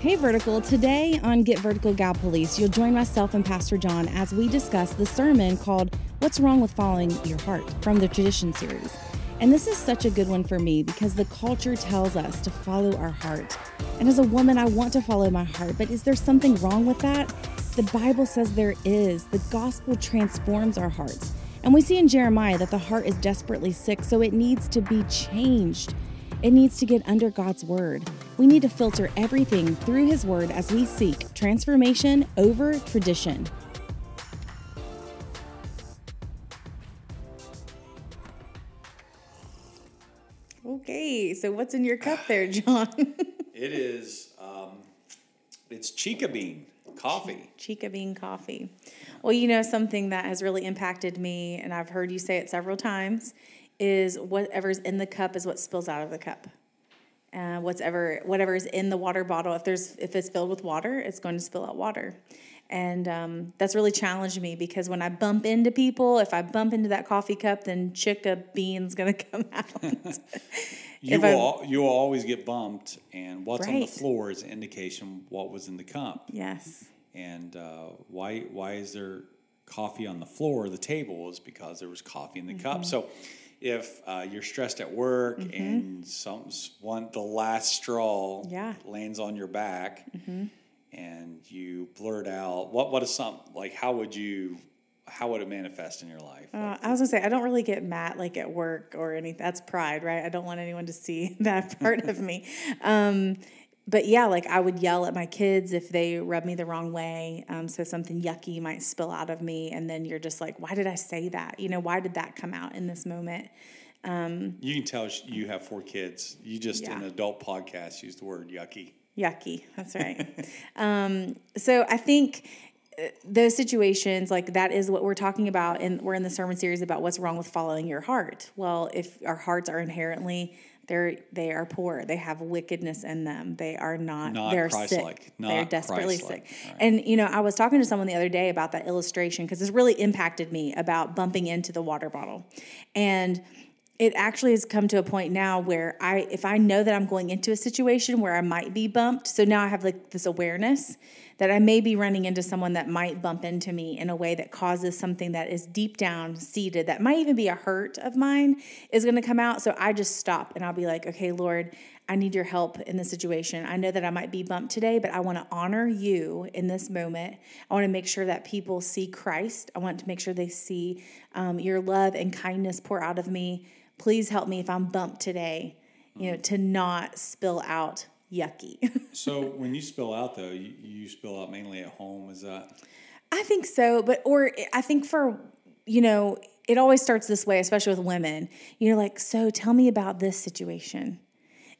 Hey Vertical, today on Get Vertical Gallipolis, you'll join myself and Pastor John as we discuss the sermon called What's Wrong with Following Your Heart from the Tradition series. And this is such a good one for me because the culture tells us to follow our heart. And as a woman, I want to follow my heart, but is there something wrong with that? The Bible says there is. The gospel transforms our hearts. And we see in Jeremiah that the heart is desperately sick, so it needs to be changed. It needs to get under God's word. We need to filter everything through His word as we seek transformation over tradition. Okay, so what's in your cup there, John? It is, um, it's chica bean coffee. Chica bean coffee. Well, you know, something that has really impacted me, and I've heard you say it several times, is whatever's in the cup is what spills out of the cup. Uh, whatever whatever is in the water bottle, if there's if it's filled with water, it's going to spill out water, and um, that's really challenged me because when I bump into people, if I bump into that coffee cup, then chica bean's going to come out. you will you will always get bumped, and what's on the floor is an indication what was in the cup. yes. And uh, why why is there coffee on the floor of the table? Is because there was coffee in the Mm-hmm. cup. So if uh, you're stressed at work and some one the last straw Yeah. Mm-hmm. lands on your back, and you blurt out, what what is some like? How would you? How would it manifest in your life? Uh, I was gonna say I don't really get mad like at work or anything. That's pride, right? I don't want anyone to see that part of me. Um, but yeah, like I would yell at my kids if they rub me the wrong way. Um, so something yucky might spill out of me, and then you're just like, why did I say that? You know, why did that come out in this moment? You can tell you have four kids. You just in an adult podcast used the word yucky. Yucky. That's right. um, so I think uh, those situations, like that, is what we're talking about, and we're in the sermon series about what's wrong with following your heart. Well, if our hearts are inherently they're they are poor, they have wickedness in them. They are not. Not they're Christ-like. sick. they're desperately Christ-like. sick. Right. And you know, I was talking to someone the other day about that illustration because this really impacted me about bumping into the water bottle, and it actually has come to a point now where I if I know that I'm going into a situation where I might be bumped, so now I have like this awareness that I may be running into someone that might bump into me in a way that causes something that is deep down seated that might even be a hurt of mine is going to come out. So I just stop and I'll be like, "Okay, Lord, I need your help in this situation. I know that I might be bumped today, but I want to honor you in this moment. I want to make sure that people see Christ. I want to make sure they see um, your love and kindness pour out of me. Please help me if I'm bumped today, you know, to not spill out yucky. So when you spill out, though, you, you spill out mainly at home. Is that? I think so, but or I think for you know, it always starts this way, especially with women. You're like, so tell me about this situation.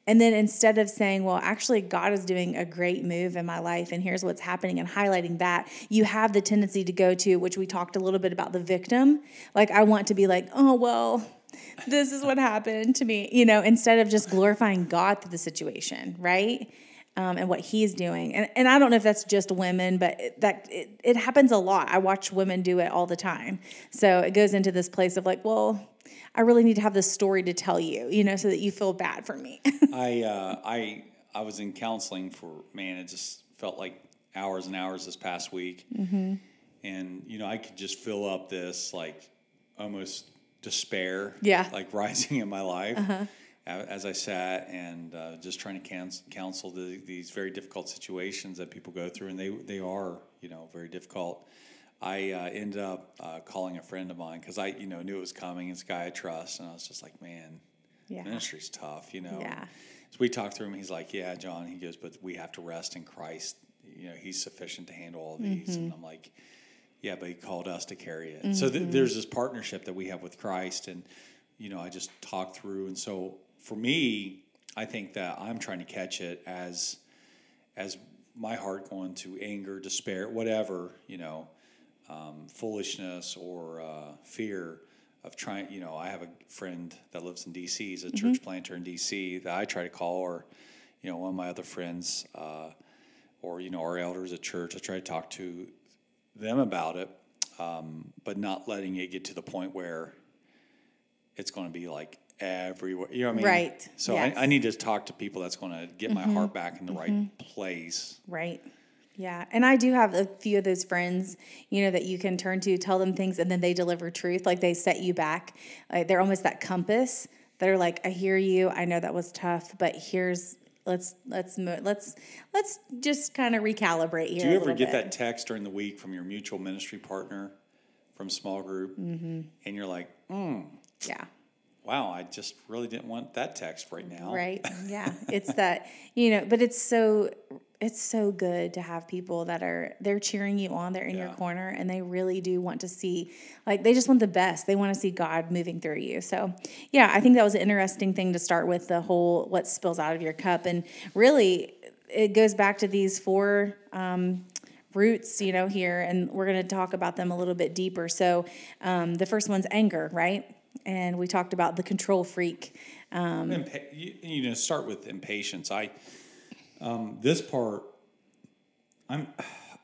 And then instead of saying, well, actually, God is doing a great move in my life, and here's what's happening, and highlighting that, you have the tendency to go to, which we talked a little bit about the victim. Like, I want to be like, oh, well, this is what happened to me, you know, instead of just glorifying God through the situation, right? Um, and what he's doing. And, and I don't know if that's just women, but it, that it, it happens a lot. I watch women do it all the time. So it goes into this place of like, well, I really need to have this story to tell you, you know, so that you feel bad for me. I uh, I I was in counseling for man. It just felt like hours and hours this past week, Mm-hmm. and you know I could just fill up this like almost despair, Yeah. Uh-huh. like rising in my life. a- As I sat and uh, just trying to counsel the, these very difficult situations that people go through, and they they are you know very difficult. I uh, ended up uh, calling a friend of mine because I you know knew it was coming. It's a guy I trust, and I was just like, man, Yeah. ministry's tough, you know. Yeah. So we talked through him. He's like, "Yeah, John." He goes, "But we have to rest in Christ. You know, He's sufficient to handle all these." And I'm like, "Yeah, but He called us to carry it." So th- there's this partnership that we have with Christ, and you know, I just talk through. And so for me, I think that I'm trying to catch it as as my heart going to anger, despair, whatever, you know, um, foolishness or uh, fear of trying. You know, I have a friend that lives in D.C. He's a church planter in D.C. that I try to call, or you know, one of my other friends, uh, or you know, our elders at church. I try to talk to them about it, um, but not letting it get to the point where it's going to be like everywhere. You know what I mean? Right. So Yes. Mm-hmm. I, I need to talk to people that's going to get my heart back in the right place. Right. Yeah. And I do have a few of those friends, you know, that you can turn to, tell them things, and then they deliver truth. Like they set you back. Like they're almost that compass. They're like, I hear you. I know that was tough, but here's let's let's mo- let's let's just kind of recalibrate here. Do you ever get bit. that text during the week from your mutual ministry partner from small group, Mm-hmm. and you're like, mm, Yeah. "Wow, I just really didn't want that text right now." Right. Yeah. It's that, you know, but it's so it's so good to have people that are they're cheering you on, they're in your corner and they really do want to see like they just want the best. They want to see God moving through you. So, yeah, I think that was an interesting thing to start with the whole what spills out of your cup and really it goes back to these four um roots, you know, here, and we're going to talk about them a little bit deeper. So, um, the first one's anger, right? And we talked about the control freak. Impa- you, you know, start with impatience. I, um, this part, I'm,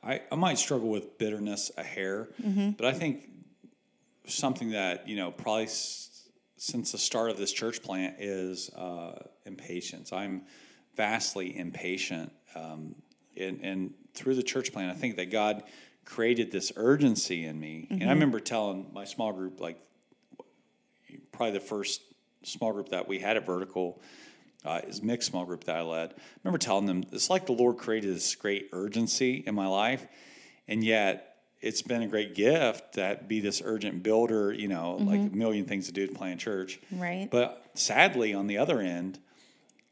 I, I might struggle with bitterness a hair, Mm-hmm. but I think something that you know probably s- since the start of this church plant is uh, impatience. I'm vastly impatient, um, and, and through the church plant, I think that God created this urgency in me. And I remember telling my small group like probably the first small group that we had at Vertical uh, is mixed small group that I led. I remember telling them it's like the Lord created this great urgency in my life, and yet it's been a great gift that be this urgent builder. You know, like a million things to do to plant church. Right. But sadly, on the other end,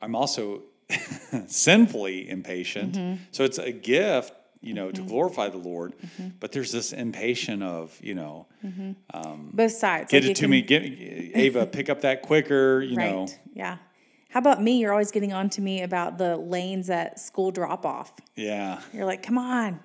I'm also sinfully impatient. Mm-hmm. So it's a gift. You know, to mm-hmm. glorify the Lord, mm-hmm. but there's this impatient of, you know, mm-hmm. um, both sides. get Like, it to can- me, get Ava, pick up that quicker, you Right. know. Yeah. How about me? You're always getting on to me about the lanes at school drop off. Yeah. You're like, come on.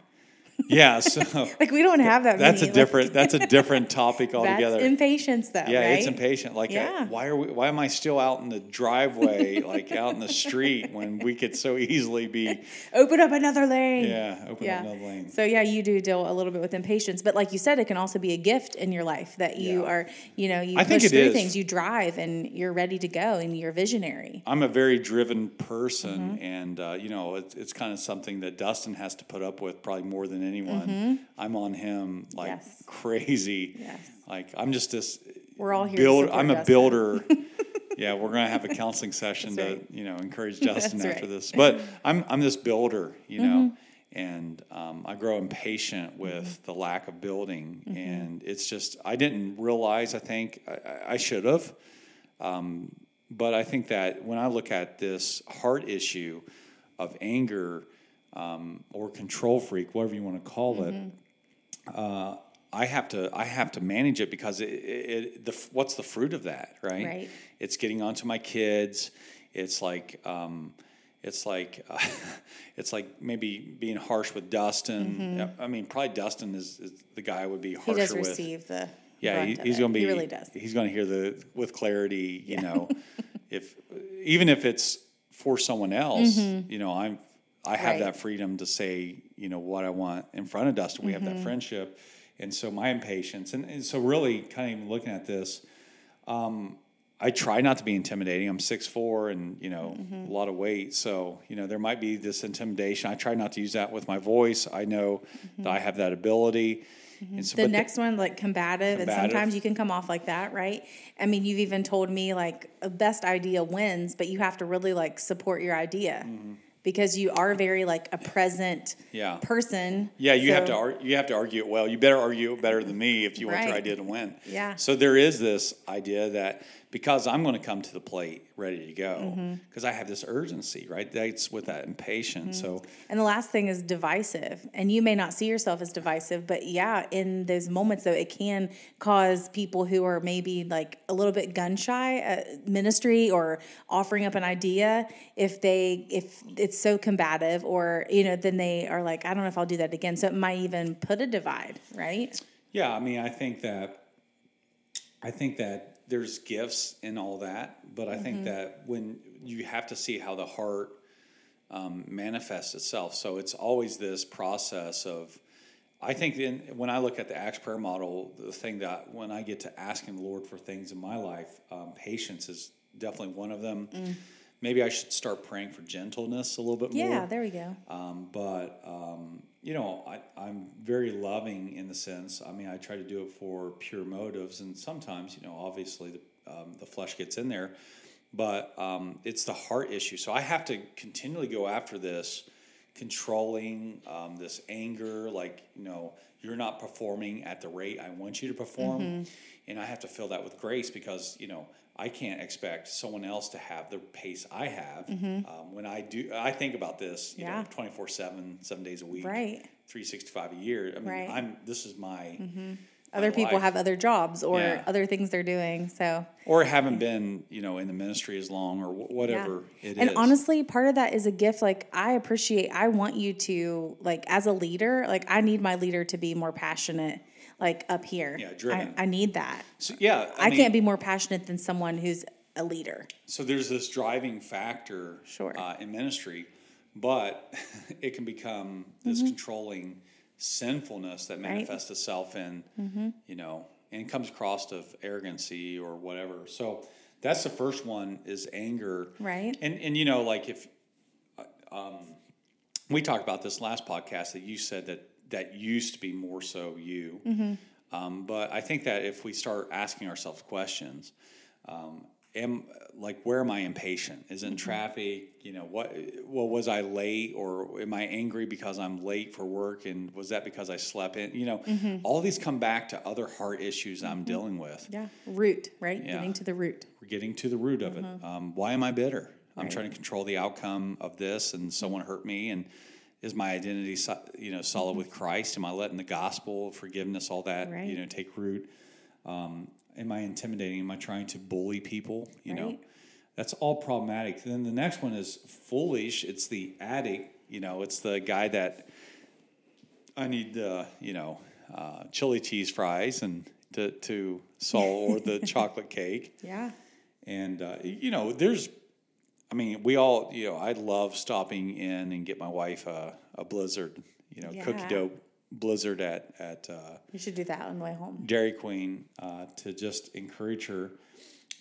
Yeah. So Like we don't have that. that's a many. Like, different that's a different topic that's altogether. impatience, though. yeah, right? it's impatient. Like, uh, Yeah. why are we? Why am I still out in the driveway, like out in the street, when we could so easily be? Open up another lane. Yeah, open Yeah. up another lane. So yeah, you do deal a little bit with impatience, but like you said, it can also be a gift in your life that you Yeah. are, you know, you I push through is. things, you drive, and you're ready to go, and you're visionary. I'm a very driven person, Mm-hmm. and uh, you know, it's, it's kind of something that Dustin has to put up with probably more than anyone. I'm on him like Mm-hmm. Yes. crazy. Yes. Like I'm just this. We're all here to Build, support I'm a builder. yeah, we're gonna have a counseling session That's to you know encourage Dustin after right. this. But I'm I'm this builder, you know, Mm-hmm. and um, I grow impatient with Mm-hmm. the lack of building, and it's just I didn't realize. I think I, I- I should have. Um, but I think that when I look at this heart issue of anger um, or control freak, whatever you want to call it, uh, I have to I have to manage it because it, it, the what's the fruit of that, right? Right. It's getting onto my kids. It's like um, it's like uh, it's like maybe being harsh with Dustin. I mean, probably Dustin is, is the guy I would be Mm-hmm. He harsher does with. receive the. Yeah, he, he's going to be. He really does. He's going to hear the with clarity. You know, if even if it's for someone else, you know, I'm I have Mm-hmm. Right. that freedom to say, you know, what I want in front of Dustin. We have Mm-hmm. that friendship, and so my impatience, and, and so really, kind of even looking at this, um, I try not to be intimidating. I'm six four, and you know, Mm-hmm. a lot of weight. So you know, there might be this intimidation. I try not to use that with my voice. I know that I have that ability. And so, Mm-hmm. The next one, like combative, and sometimes you can come off like that, right? I mean, you've even told me like a best idea wins, but you have to really like support your idea because you are very like a present. Yeah. person. Yeah, you have to So- ar- you have to argue it well. You better argue it better than me if you want your Right. idea to win. Yeah. So there is this idea that because I'm going to come to the plate ready to go Mm-hmm. because I have this urgency, right? That's with that impatience. So And the last thing is divisive. And you may not see yourself as divisive, but yeah, in those moments, though, it can cause people who are maybe like a little bit gun shy at ministry or offering up an idea. If they, if it's so combative, or, you know, then they are like, I don't know if I'll do that again. So it might even put a divide, right? yeah, I mean, I think that I think that there's gifts in all that, but I Mm-hmm. think that when you have to see how the heart um, manifests itself, so it's always this process of I think in, when I look at the Acts prayer model, the thing that when I get to asking the Lord for things in my life, um, patience is definitely one of them. Mm. Maybe I should start praying for gentleness a little bit more. Yeah, there we go. Um, but um, you know, I, I'm very loving in the sense. I mean, I try to do it for pure motives, and sometimes, you know, obviously the um, the flesh gets in there, but um, it's the heart issue. So I have to continually go after this, controlling um, this anger. Like, you know, you're not performing at the rate I want you to perform, Mm-hmm. and I have to fill that with grace because you know. I can't expect someone else to have the pace I have. Um, when I do, I think about this, you Mm-hmm. Yeah. know, 24 7, seven days a week Right. 365 a year. I mean, Right. I'm this is my Other my people life. have other jobs or Yeah. other things they're doing. So or haven't been, you know, in the ministry as long or wh- whatever it is. and honestly, part of that is a gift. Like I appreciate, I want you to like as a leader, like I need my leader to be more passionate, like up here. Yeah, driven. I, I need that. so, yeah, I, mean, can't be more passionate than someone who's a leader. So there's this driving factor Sure. uh, in ministry, but it can become this controlling sinfulness that manifests itself in, you know, and comes across of arrogancy or whatever. So that's the first one is anger. Right. And and you know, like if um, we talked about this last podcast that you said that that used to be more so you. Um, but I think that if we start asking ourselves questions, um, am like where am I impatient? Is in traffic? You know what? Well, was I late, or am I angry because I'm late for work? And was that because I slept in? You know, all these come back to other heart issues I'm dealing with. Yeah. Root, right? Yeah. Getting to the root. We're getting to the root of it. Um, why am I bitter? I'm trying to control the outcome of this, and someone hurt me. And is my identity, you know, solid with Christ? Am I letting the gospel, forgiveness, all that, Right. you know, take root? Um, am I intimidating? Am I trying to bully people? You know, that's all problematic. Then the next one is foolish. It's the addict. You know, it's the guy that I need the, you know, uh, chili cheese fries and to to solve or the chocolate cake. Yeah. And uh, you know, there's, I mean, we all, you know, I love stopping in and get my wife a, a blizzard, you know, cookie dough blizzard at at uh, You should do that on the way home. Dairy Queen uh, to just encourage her.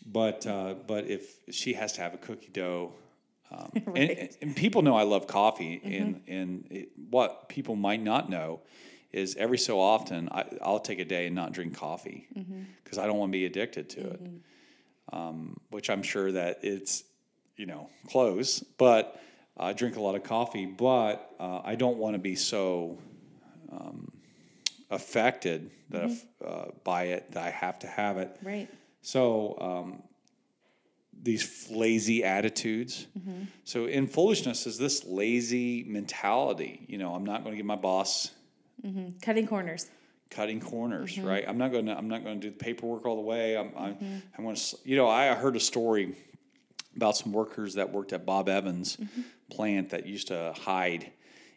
But uh, but if she has to have a cookie dough, um, and, Right. and people know I love coffee, and and it, what people might not know is every so often I, I'll take a day and not drink coffee because I don't want to be addicted to it. Um, which I'm sure that it's you know close, but I drink a lot of coffee, but uh, I don't want to be so affected that if, uh, by it that I have to have it. Right. So um, these lazy attitudes. So in foolishness is this lazy mentality. You know, I'm not going to give my boss Cutting corners. cutting corners, right? I'm not going to. I'm not going to do the paperwork all the way. I'm. I'm, I'm going to. You know, I heard a story about some workers that worked at Bob Evans mm-hmm. plant that used to hide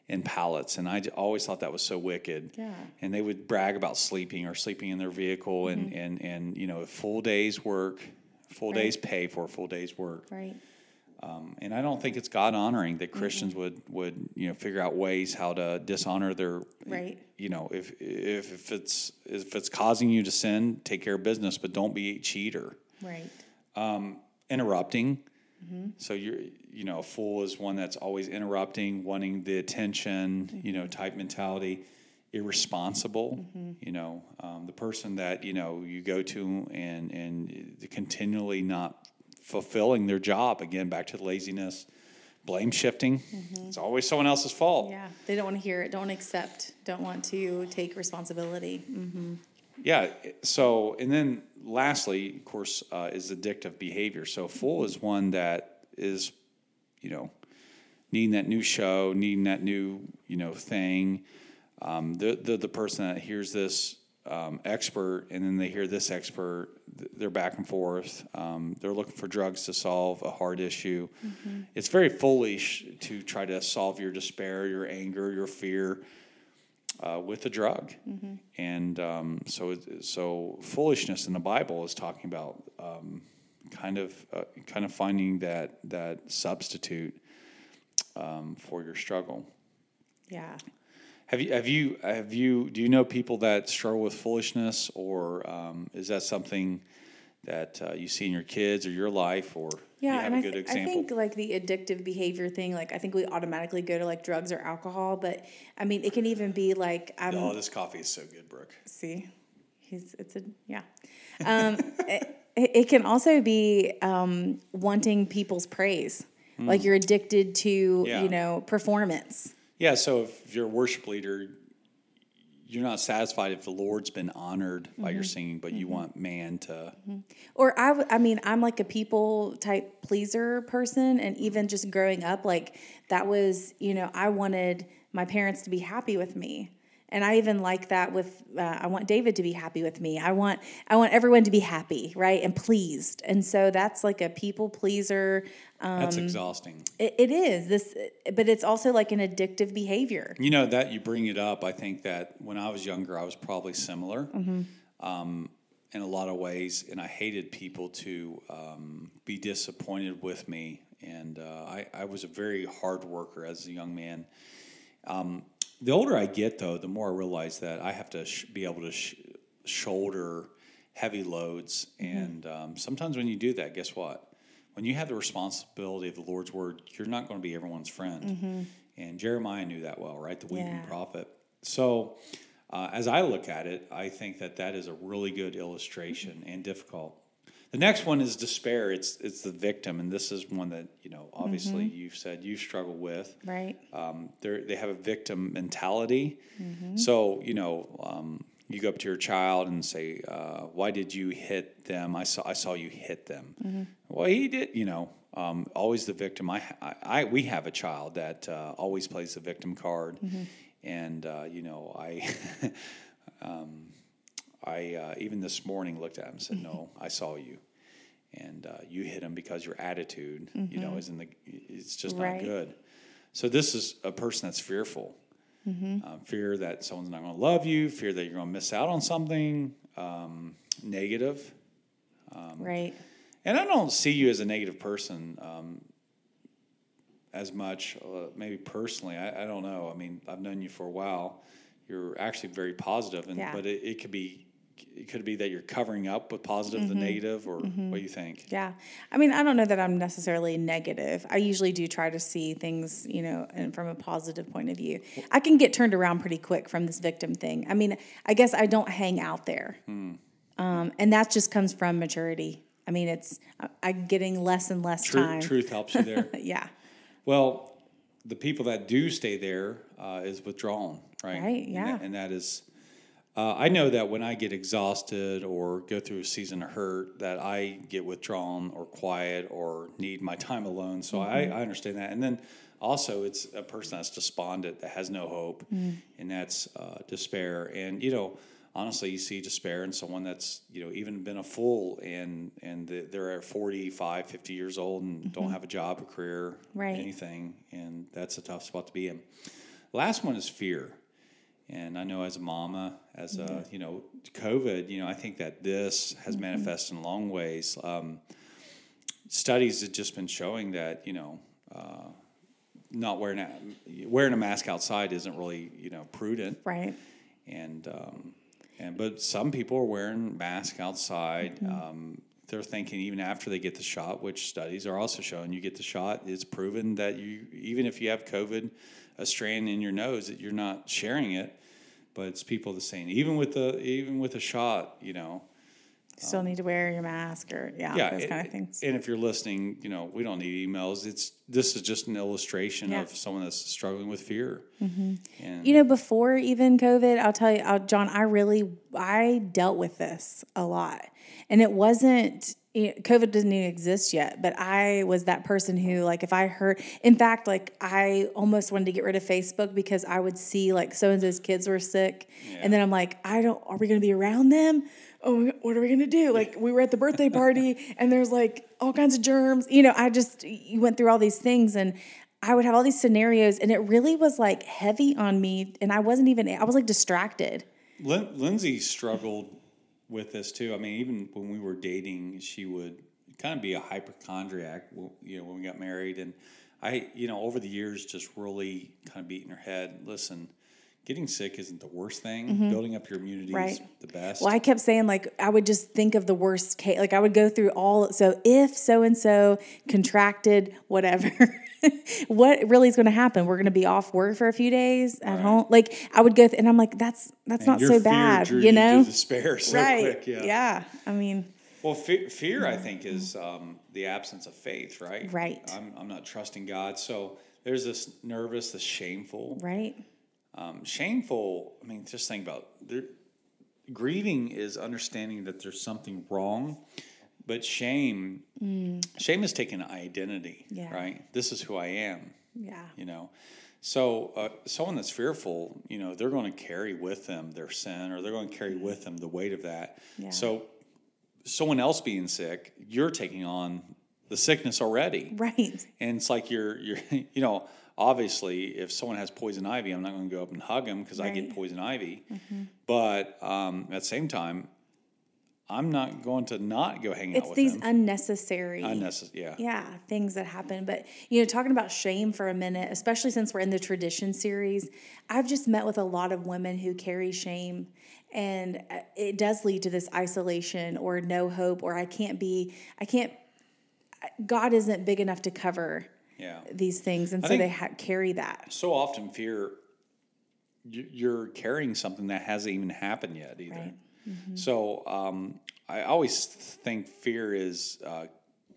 in pallets, and I always thought that was so wicked. Yeah. And they would brag about sleeping or sleeping in their vehicle, and mm-hmm. and and you know, a full day's work, full day's pay for a full day's work. Right. Um, and I don't think it's God honoring that Christians would would you know figure out ways how to dishonor their Right. You know, if if if it's if it's causing you to sin, take care of business, but don't be a cheater. Right. Um, interrupting. Mm-hmm. So you're you know a fool is one that's always interrupting, wanting the attention. Mm-hmm. You know, type mentality. Irresponsible. Mm-hmm. You know, um, the person that you know you go to and and continually not fulfilling their job. Again, back to the laziness, blame shifting. It's always someone else's fault. Yeah. They don't want to hear it. Don't accept. Don't want to take responsibility. Yeah. So, and then lastly, of course, uh, is addictive behavior. So, full is one that is, you know, needing that new show, needing that new, you know, thing. Um, the, the the person that hears this um, expert and then they hear this expert, th- they're back and forth. Um, they're looking for drugs to solve a hard issue. It's very foolish to try to solve your despair, your anger, your fear uh, with a drug. And um, so, so foolishness in the Bible is talking about um, kind of uh, kind of finding that that substitute um, for your struggle. Yeah. Have you have you have you do you know people that struggle with foolishness, or um, is that something that uh, you see in your kids or your life, or Yeah, you have a I, good th- I example? think like the addictive behavior thing, like I think we automatically go to like drugs or alcohol, but I mean it can even be like I'm oh, this coffee is so good, Brooke. see, he's it's a yeah. Um, it, it can also be um, wanting people's praise, like you're addicted to Hmm. Yeah. you know performance. Yeah, so if you're a worship leader, you're not satisfied if the Lord's been honored by Mm-hmm. your singing, but you want man to. Or I, w- I mean, I'm like a people type pleaser person, and even just growing up, like that was, you know, I wanted my parents to be happy with me, and I even like that with, uh, I want David to be happy with me. I want, I want everyone to be happy, right, and pleased, and so that's like a people pleaser. That's Um, exhausting. It, it is this, but it's also like an addictive behavior. You know that you bring it up. I think that when I was younger, I was probably similar Mm-hmm. um, in a lot of ways, and I hated people to um, be disappointed with me. And uh, I, I was a very hard worker as a young man. Um, the older I get, though, the more I realize that I have to sh- be able to sh- shoulder heavy loads. And um, sometimes when you do that, guess what? When you have the responsibility of the Lord's word, you're not going to be everyone's friend. And Jeremiah knew that well, right? The weeping Yeah. prophet. So, uh, as I look at it, I think that that is a really good illustration and difficult. The next one is despair. It's it's the victim, and this is one that you know obviously you've said you struggle with. Right. Um, they they have a victim mentality. So you know, um, you go up to your child and say, uh, "Why did you hit them? I saw I saw you hit them." Well, he did. You know, um, always the victim. I, I, I we have a child that uh, always plays the victim card, and uh, you know, I. um, I uh, even this morning looked at him and said, "No, I saw you, and uh, you hit him because your attitude, you know, isn't the. It's just Right. not good. So this is a person that's fearful, uh, fear that someone's not going to love you, fear that you're going to miss out on something, um, negative. right. And I don't see you as a negative person um, as much, uh, maybe personally. I, I don't know. I mean, I've known you for a while. You're actually very positive, and Yeah. but it, it could be it could be that you're covering up with positive the negative, or what do you think? Yeah. I mean, I don't know that I'm necessarily negative. I usually do try to see things, you know, and from a positive point of view. I can get turned around pretty quick from this victim thing. I mean, I guess I don't hang out there. Um, and that just comes from maturity. I mean, it's I- I'm getting less and less Truth, time. truth helps you there. Yeah. Well, the people that do stay there uh, is withdrawn, right? Right, And yeah. that- And that is, uh, I know that when I get exhausted or go through a season of hurt, that I get withdrawn or quiet or need my time alone. So I, I understand that. And then also, it's a person that's despondent, that has no hope, and that's uh, despair. And, you know, honestly, you see despair in someone that's, you know, even been a fool and, and they're at 45, 50 years old and don't have a job, a career, Right. anything. And that's a tough spot to be in. Last one is fear. And I know as a mama, as a, you know, COVID, you know, I think that this has manifested in long ways. Um, studies have just been showing that, you know, uh, not wearing a, wearing a mask outside isn't really, you know, prudent Right. and um, and but some people are wearing masks outside. Um, they're thinking even after they get the shot, which studies are also showing you get the shot, it's proven that you even if you have COVID, a strand in your nose, that you're not sharing it. But it's people the same. Even with the even with a shot, you know, Still need to wear your mask or yeah, yeah, those it- kind of things. And if you're listening, you know, we don't need emails. It's this is just an illustration Yeah. of someone that's struggling with fear. And You know, before even COVID, I'll tell you, uh, John, I really I dealt with this a lot, and it wasn't. COVID didn't even exist yet, but I was that person who, like, if I heard, in fact, like, I almost wanted to get rid of Facebook because I would see, like, so and so's kids were sick. And then I'm like, I don't, are we going to be around them? Oh, what are we going to do? Like, we were at the birthday party and there's like all kinds of germs. You know, I just, you went through all these things and I would have all these scenarios and it really was like heavy on me. And I wasn't even, I was like distracted. Lin- Lindsay struggled with this too. I mean, even when we were dating, she would kind of be a hypochondriac. You know, when we got married, and I, you know, over the years, just really kind of beating her head. Listen, getting sick isn't the worst thing. Building up your immunity is Mm-hmm. The best. Well, I kept saying like I would just think of the worst case. Like I would go through all. So if so and so contracted whatever, what really is going to happen? We're going to be off work for a few days at home. Like I would go, th- and I'm like, that's that's not so bad, you know? despair so right? quick. Yeah. yeah. I mean, Well, fe- fear, I think, is um, the absence of faith, right? Right. I'm, I'm not trusting God. So there's this nervous, this shameful. right? Um, shameful, I mean, just think about there, grieving is understanding that there's something wrong, but shame, shame is taking identity, Mm. Yeah. right? This is who I am, Yeah. you know. So uh, someone that's fearful, you know, they're going to carry with them their sin, or they're going to carry with them the weight of that. Yeah. So someone else being sick, you're taking on the sickness already, Right. and it's like you're you're you know obviously if someone has poison ivy, I'm not going to go up and hug them because I get poison ivy. But um, at the same time, I'm not going to not go hang out It's with these them. unnecessary. Unnecessary, yeah. yeah things that happen but you know talking about shame for a minute especially since we're in the tradition series i've just met with a lot of women who carry shame and uh, it does lead to this isolation or no hope or i can't be i can't god isn't big enough to cover yeah. these things and so they ha- carry that So often, fear you- you're carrying something that hasn't even happened yet either. Right. So um, I always think fear is uh,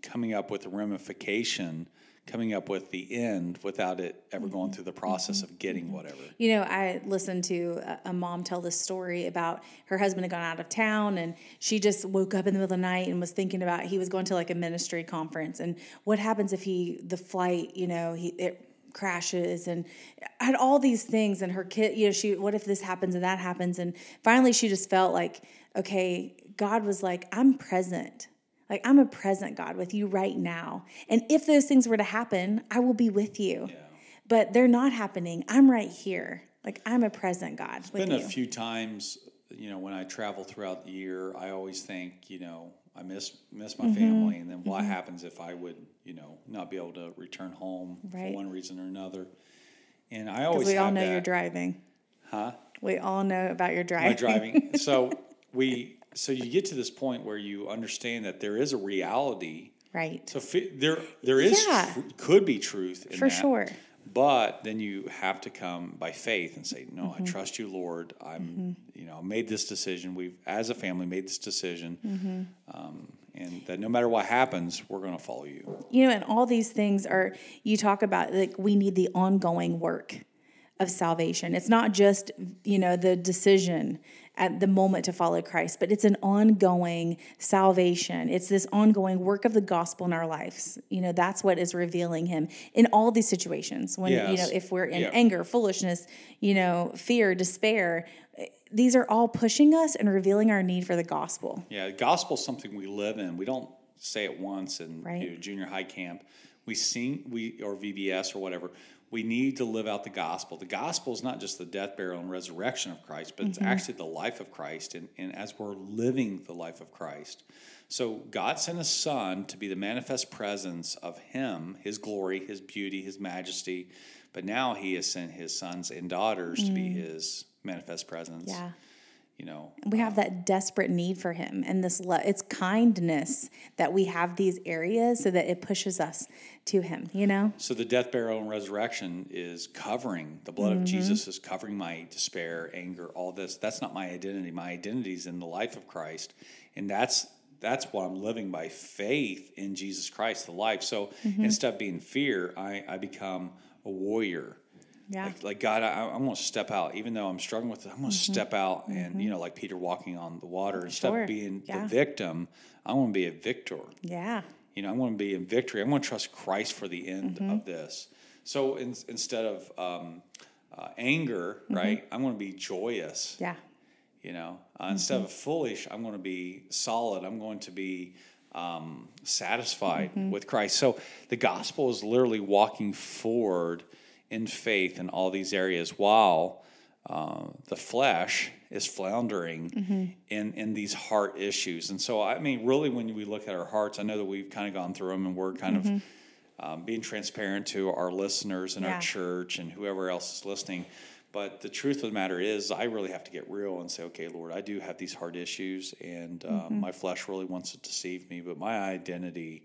coming up with a ramification, coming up with the end without it ever going through the process of getting whatever. You know, I listened to a, a mom tell this story about her husband had gone out of town and she just woke up in the middle of the night and was thinking about he was going to like a ministry conference. And what happens if he the flight, you know, he it crashes and had all these things and her kid, you know, she what if this happens and that happens and finally she just felt like okay, God was like, I'm present. Like I'm a present God with you right now. And if those things were to happen, I will be with you but they're not happening. I'm right here. Like I'm a present God with been you. a few times, you know, when I travel throughout the year, I always think, you know, I miss miss Mm-hmm. my family, and then what happens if I would, you know, not be able to return home Right. for one reason or another. And I always we all know that, you're driving. huh? We all know about your driving. My driving. so we, so you get to this point where you understand that there is a reality. right. So there, there is Yeah. could be truth in For that. sure. But then you have to come by faith and say, "No, Mm-hmm. I trust you, Lord. I'm, you know, made this decision. We've, as a family, made this decision, Mm-hmm. um, and that no matter what happens, we're going to follow you." You know, and all these things are you talk about like we need the ongoing work of salvation. It's not just, you know, the decision at the moment to follow Christ, but it's an ongoing salvation. It's this ongoing work of the gospel in our lives. You know, that's what is revealing him in all these situations. When, you know, if we're in Yeah. anger, foolishness, you know, fear, despair, these are all pushing us and revealing our need for the gospel. Yeah, the gospel is something we live in. We don't say it once in Right. you know, junior high camp. We sing, we or VBS or whatever. We need to live out the gospel. The gospel is not just the death, burial, and resurrection of Christ, but it's mm-hmm. actually the life of Christ. And, and as we're living the life of Christ, so God sent His Son to be the manifest presence of Him, His glory, His beauty, His majesty. But now He has sent His sons and daughters to be mm. His manifest presence. Yeah. You know, We have that desperate need for him and this love. It's kindness that we have these areas so that it pushes us to him, you know? So the death, burial, and resurrection is covering the blood of mm-hmm. Jesus is covering my despair, anger, all this. That's not my identity. My identity is in the life of Christ, and that's that's what I'm living by faith in Jesus Christ, the life. So mm-hmm. instead of being fear, I, I become a warrior. Yeah. Like, like God, I, I'm going to step out, even though I'm struggling with it. I'm going to step out, and you know, like Peter walking on the water. Instead Sure. of being Yeah. the victim, I want to be a victor. Yeah. You know, I want to be in victory. I want to trust Christ for the end Mm-hmm. of this. So in, instead of um, uh, anger, right, I'm going to be joyous. Yeah. You know, uh, instead of foolish, I'm going to be solid. I'm going to be um, satisfied with Christ. So the gospel is literally walking forward in faith in all these areas while uh, the flesh is floundering in, in these heart issues. And so, I mean, really, when we look at our hearts, I know that we've kind of gone through them and we're kind of um, being transparent to our listeners and Yeah. our church and whoever else is listening. But the truth of the matter is, I really have to get real and say, okay, Lord, I do have these heart issues, and um, Mm-hmm. my flesh really wants to deceive me, but my identity,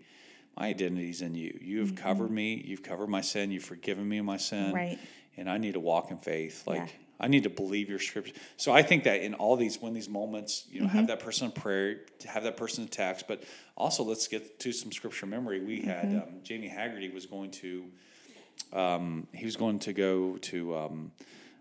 my identity's in you. You have Mm-hmm. covered me. You've covered my sin. You've forgiven me of my sin. Right. And I need to walk in faith. Like Yeah. I need to believe your scripture. So I think that in all these, when these moments, you know, Mm-hmm. have that person in prayer, to have that person in text, but also let's get to some scripture memory. We had Mm-hmm. um, Jamie Haggerty was going to, um, he was going to go to um,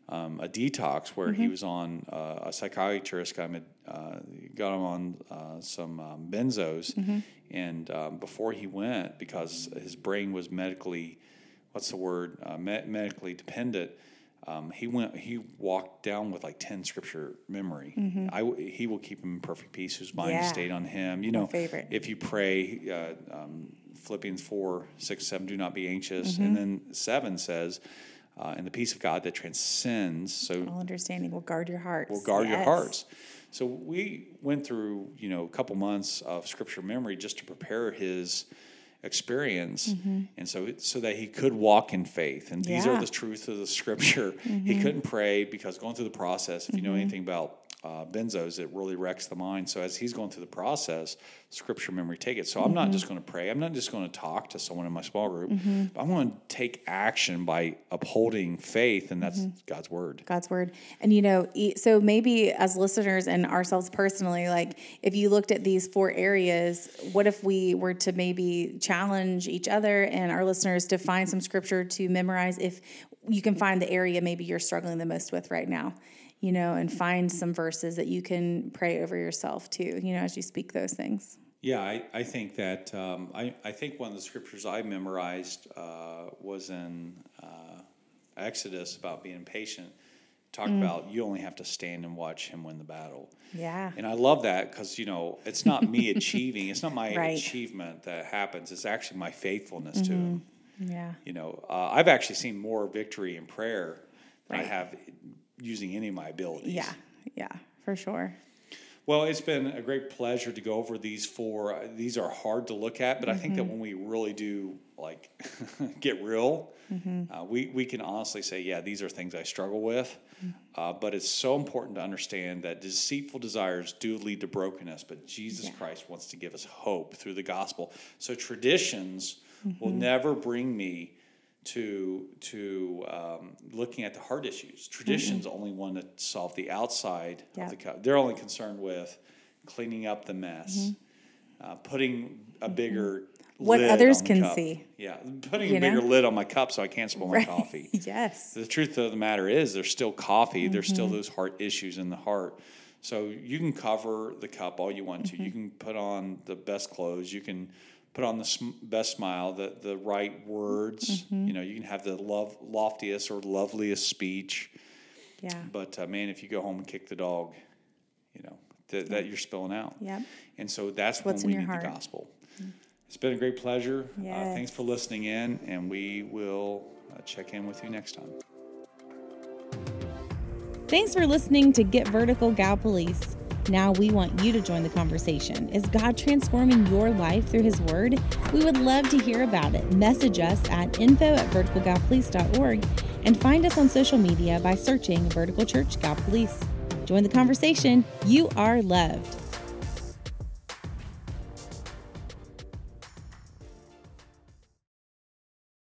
um, a detox where Mm-hmm. he was on uh, a psychiatrist got him, uh, got him on uh, some um, benzos, Mm-hmm. and um, before he went, because his brain was medically, what's the word, uh, me- medically dependent. Um, he went. He walked down with like ten scripture memory. I w he will keep him in perfect peace, whose mind Mm-hmm. Yeah. stayed on him. You know, favorite. if you pray, uh, um, Philippians 4, 6, 7, do not be anxious. Mm-hmm. And then 7 says, uh, and the peace of God that transcends, so All understanding will guard your hearts. will guard your hearts. So we went through, you know, a couple months of scripture memory just to prepare his experience. Mm-hmm. And so it, so that he could walk in faith. And these are the truths of the scripture. He mm-hmm. couldn't pray because going through the process if you know mm-hmm. anything about uh, benzos it really wrecks the mind. So as he's going through the process scripture memory take it. So i'm not mm-hmm. just going to pray. I'm not just going to talk to someone in my small group. Mm-hmm. But i'm going to take action by upholding faith and that's mm-hmm. god's word. God's word. And you know, so maybe as listeners and ourselves personally, like if you looked at these four areas, what if we were to maybe challenge each other and our listeners to find some scripture to memorize if you can find the area maybe you're struggling the most with right now, you know, and find some verses that you can pray over yourself too, you know, as you speak those things. Yeah, I, I think that um, I, I think one of the scriptures I memorized uh, was in uh, Exodus about being patient. Talk about you only have to stand and watch him win the battle. Yeah. And I love that because, you know, it's not me achieving, it's not my Right. achievement that happens, it's actually my faithfulness to him. Yeah. You know, uh, I've actually seen more victory in prayer than I have using any of my abilities. Yeah. Yeah. For sure. Well, it's been a great pleasure to go over these four. These are hard to look at, but I think that when we really do like get real, uh, we we can honestly say, yeah, these are things I struggle with. Uh, but it's so important to understand that deceitful desires do lead to brokenness, but Jesus Christ wants to give us hope through the gospel. So traditions will never bring me to to um, looking at the heart issues. Traditions only want to solve the outside Yeah. of the cup. They're only concerned with cleaning up the mess, uh, putting a bigger What lid others on can cup. see. Yeah, putting You a bigger know? lid on my cup so I can't spill my coffee. Yes. The truth of the matter is, there's still coffee. There's Mm-hmm. still those heart issues in the heart. So you can cover the cup all you want to. Mm-hmm. You can put on the best clothes. You can put on the best smile, the the right words. Mm-hmm. You know, you can have the love loftiest or loveliest speech. Yeah. But uh, man, if you go home and kick the dog, you know that that you're spilling out. Yep. And so that's What's when in we your need the heart. gospel. It's been a great pleasure. Uh, thanks for listening in, and we will uh, check in with you next time. Thanks for listening to Get Vertical Gallipolis. Now we want you to join the conversation. Is God transforming your life through His Word? We would love to hear about it. Message us at info at verticalgallipolis.org and find us on social media by searching Vertical Church Gal. Join the conversation. You are loved.